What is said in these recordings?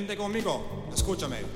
Vente conmigo, escúchame.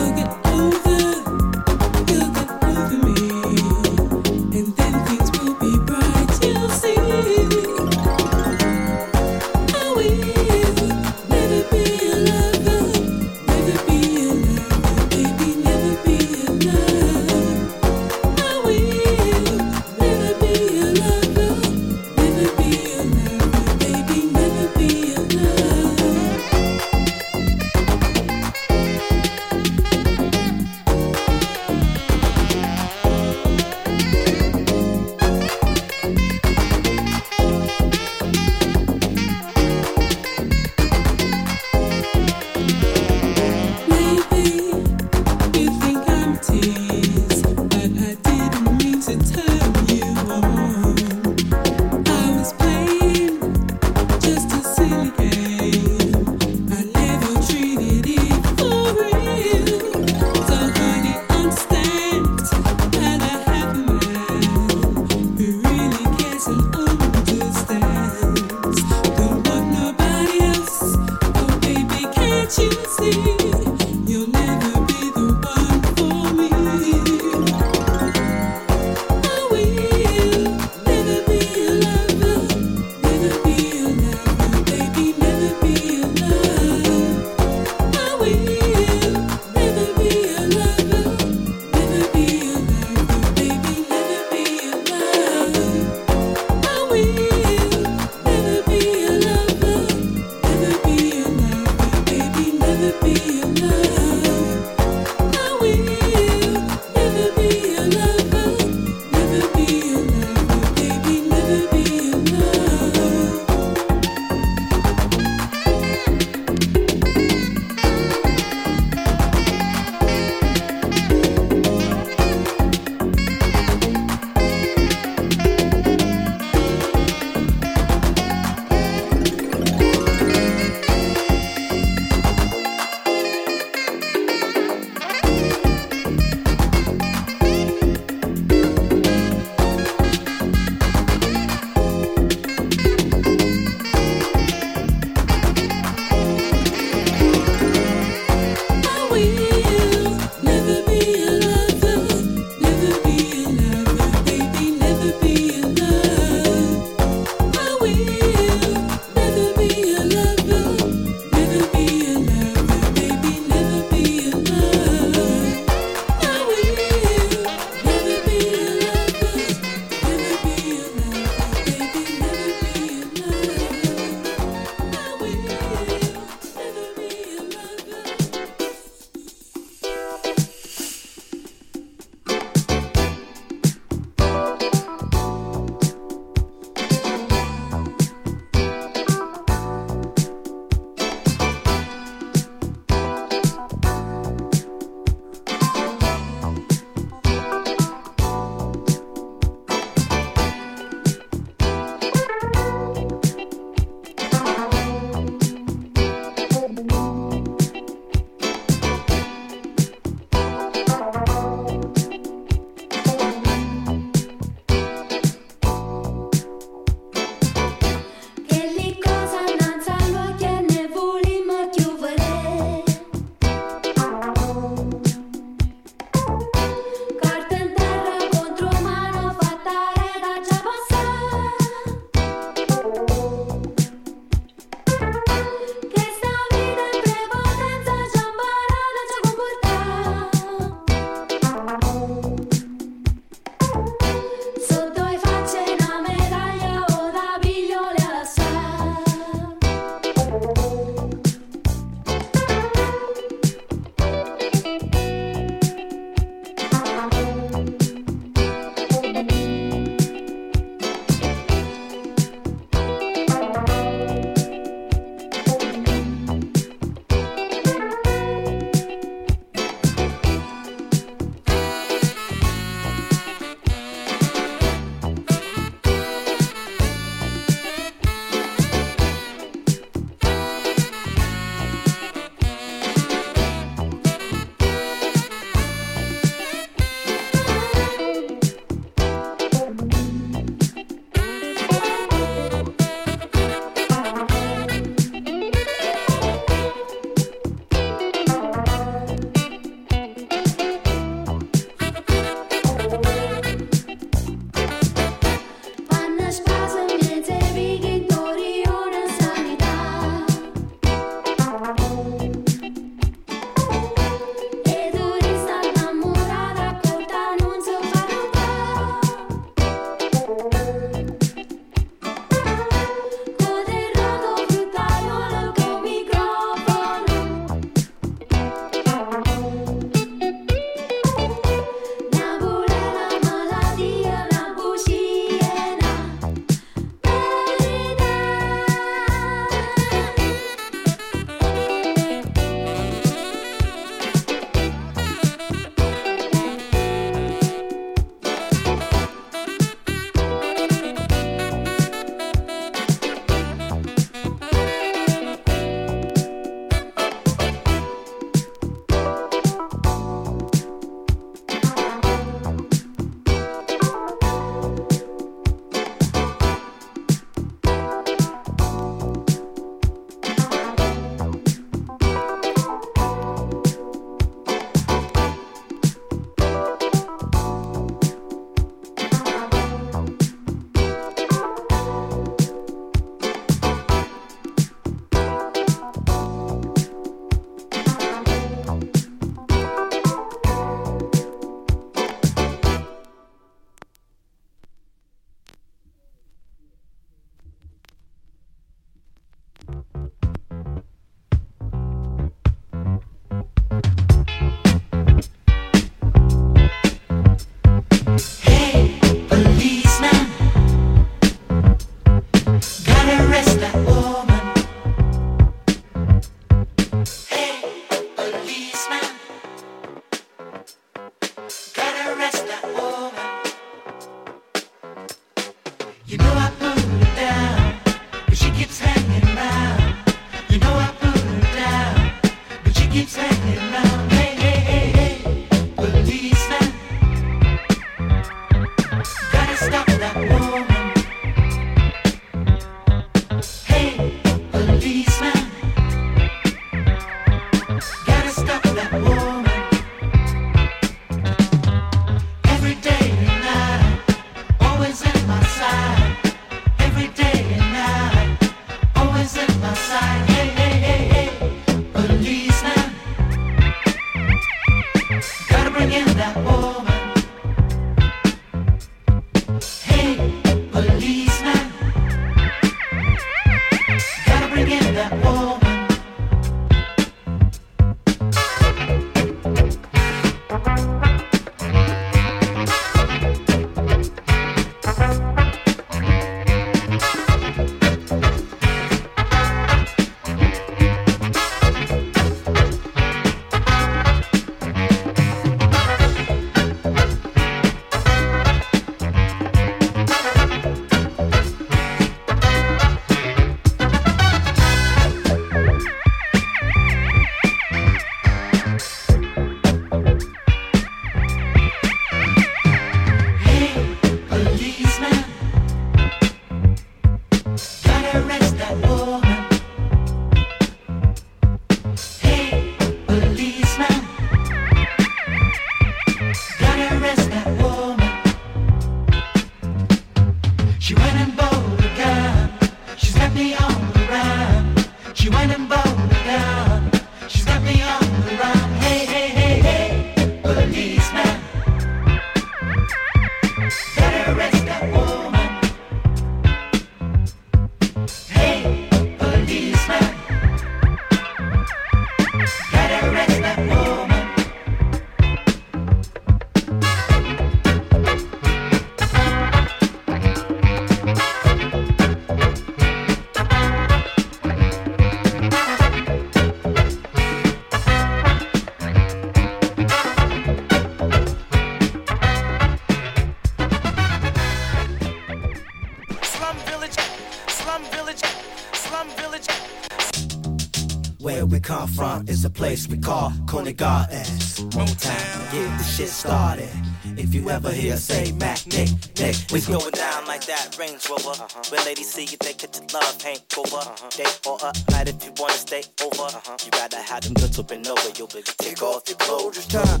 Place we call Conant Gardens. Motown, get the shit started. If you ever hear say Mac, Nick, Nick, we going down like that Range Rover. Uh-huh. When ladies see you, they could your love ain't over. Uh-huh. Day or a night if you wanna stay over. Uh-huh. You gotta have them guts up and over. You'll be take off your clothes. It's time,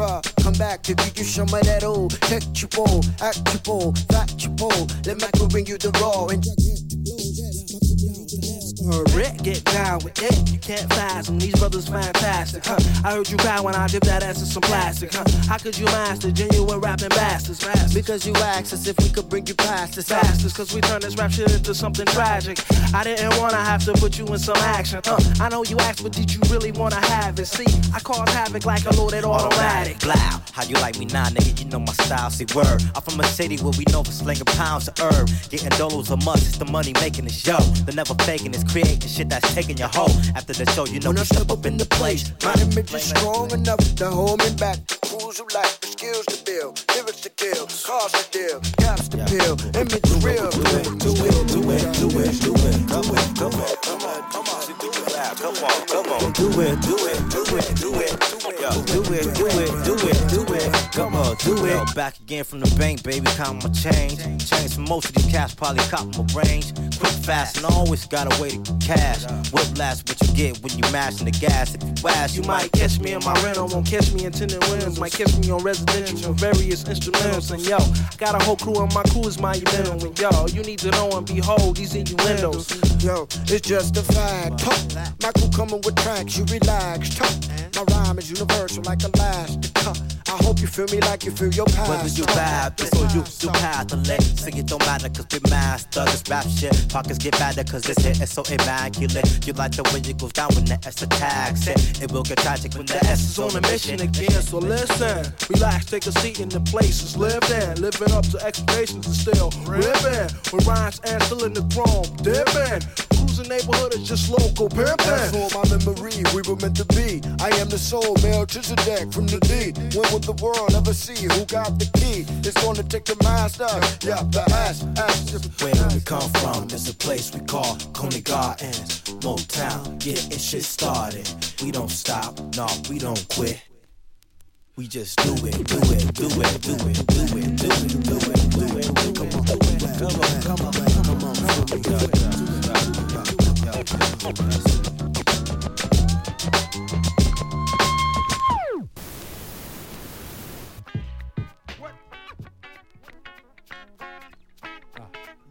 up. Come back to give you some of that old textual, actual, factual. Let Michael bring you the raw and Rick, get down with it. You can't fathom these brothers fantastic, huh? I heard you cry when I dipped that ass in some plastic, huh? How could you master genuine rapping bastards, bastards? Because you asked us if we could bring you past this bastards, cause we turned this rap shit into something tragic. I didn't wanna have to put you in some action, huh? I know you asked, but did you really wanna have it? See, I cause havoc like a loaded automatic. Blow, how you like me now, nigga? You know my style, see word. I'm from a city where we know for slinging pounds of herb. Getting dollars a month, it's the money making the show. The never faking is creating shit that's taking your hoe. After the show, you know when I step up in the place. My image is strong enough to hold me back. Fools who like the skills to build, lyrics to kill, cars to deal, caps to peel, image real. Do it, do it, do it, do it, do it. Come on, come on, come on, come on. Come on, come on. Do it, do it, do it, do it. Do it, yo, do it, do it, do it, do it. Come on, do it. Yo, back again from the bank, baby. Count my change. Change for most of these cats, probably cop my range. Quick, fast, and always got a way to get cash. Whiplash, what you get when you mashing the gas. If you ask, You might catch me in my rental, won't catch me in tenant rims. Might catch me on residential with various instrumentals. And yo, I got a whole crew, and my crew is monumental. And yo, you need to know and behold these innuendos. Yo, it's just a Talk. Michael coming with tracks, you relax. Talk. My rhyme is universal like elastic. Huh. I hope you feel me like you feel your past. Whether you Talk. Baptist or you do Catholic, sing it don't matter cause we master this rap shit. Pockets get better cause this hit is so immaculate. You like the way it goes down when the S attacks it. It will get tragic when the S is on a mission again, so listen. Relax, take a seat in the places lived in. Living up to expectations and still ripping. With rhymes and still in the chrome, dipping. Cruising neighborhood is just local That's pimping. all my memory, we were meant to be. I am the soul, male Melchizedek from the D. When will the world ever see who got the key? It's gonna take the master, yeah, the ass, ass. Just where we come from is a place we call Conant Gardens. Motown, getting shit started. We don't stop, nah, we don't quit. We just do it, do it, do it, do it, do it, do it, do it, do it, do it. Come on, come on, come on, come on, come on, Brasil.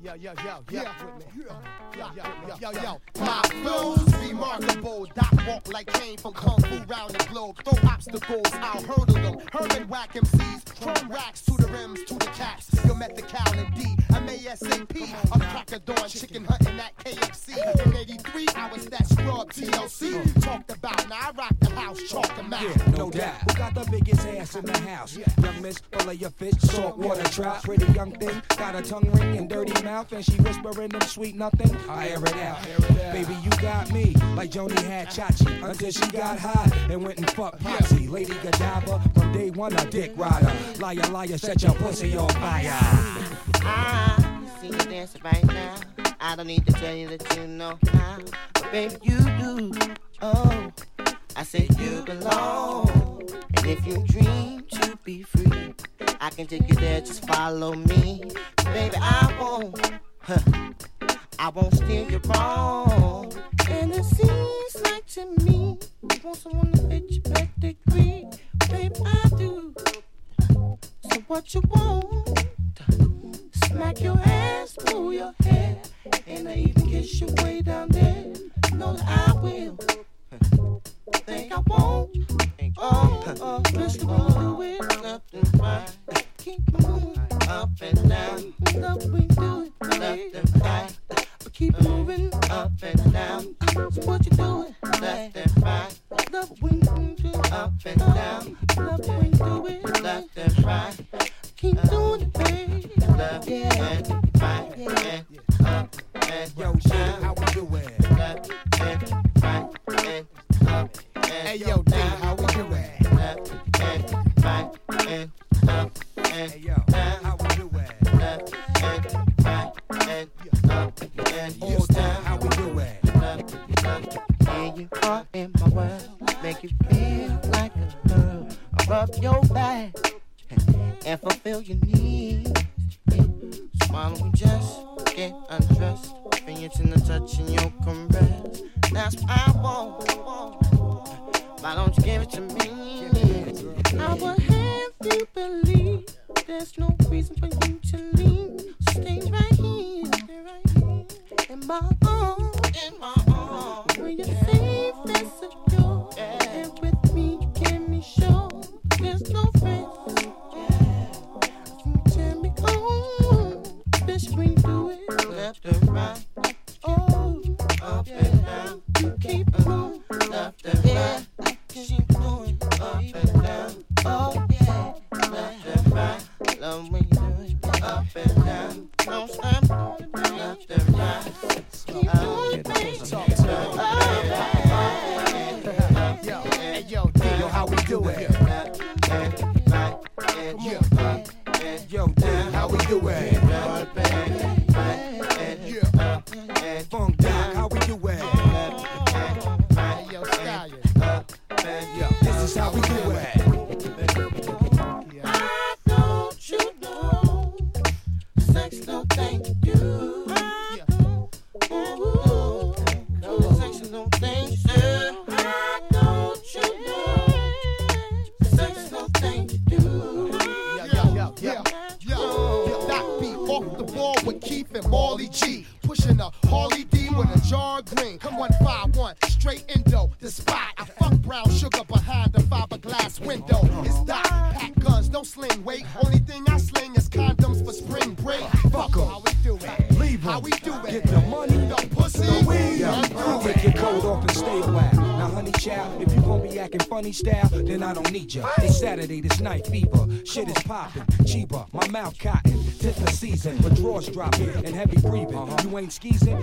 Yo, yo, yo, yo, yo, yo, yo, yo, yo. My flows remarkable. Doc walk like Caine from Kung Fu round the globe. Throw obstacles, I'll hurdle them. Herman whack MCs, chrome racks to the rims, to the caps. Yo, met the cow and D. I'm ASAP. I'm crack a dawn, chicken hunting at KFC. In 83, I was that scrub TLC. Talked about, now I rock the house, chalk them out. Yeah, no doubt. Who got the biggest ass in the house? Young miss, fillet your fish, salt water trout. Pretty young thing, got a tongue ring and dirty mouth, and she whispering them sweet nothing. I air it out. Baby, you got me, like Joanie had Chachi, until she got high and went and fucked Potsy. Lady Godiva, from day one a dick rider. Liar, liar, set your pussy on fire. I see you dancing right now. I don't need to tell you that you know how. But baby, you do. Oh, I said you belong. And if you dream to be free, I can take you there, just follow me. Baby, I won't. Huh, I won't steer you wrong. And it seems like to me, you want someone to fit your pedigree. Baby, I do. So what you want? Smack your ass, pull your hair, and I even kiss you way down there. Know that I will. Think I won't. Oh, oh, Mr. It left and right. Keep moving up and down. Love we do it left and right. But keep moving up and down. So what you doing left and right? Love we do it up and down. We do it. You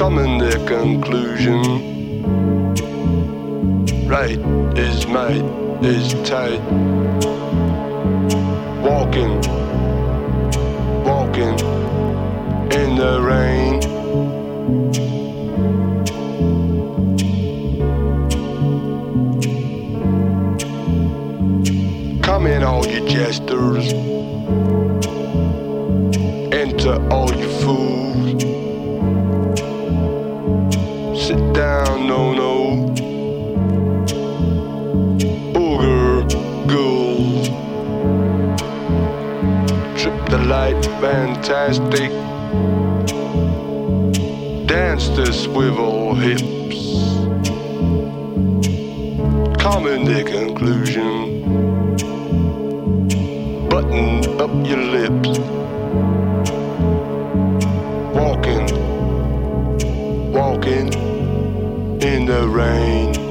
coming to a conclusion. Right is might is tight. Walking, walking in the rain. Come in, all you jesters. Enter all fantastic. Dance the swivel hips. Come in the conclusion. Button up your lips. Walking, walking in the rain.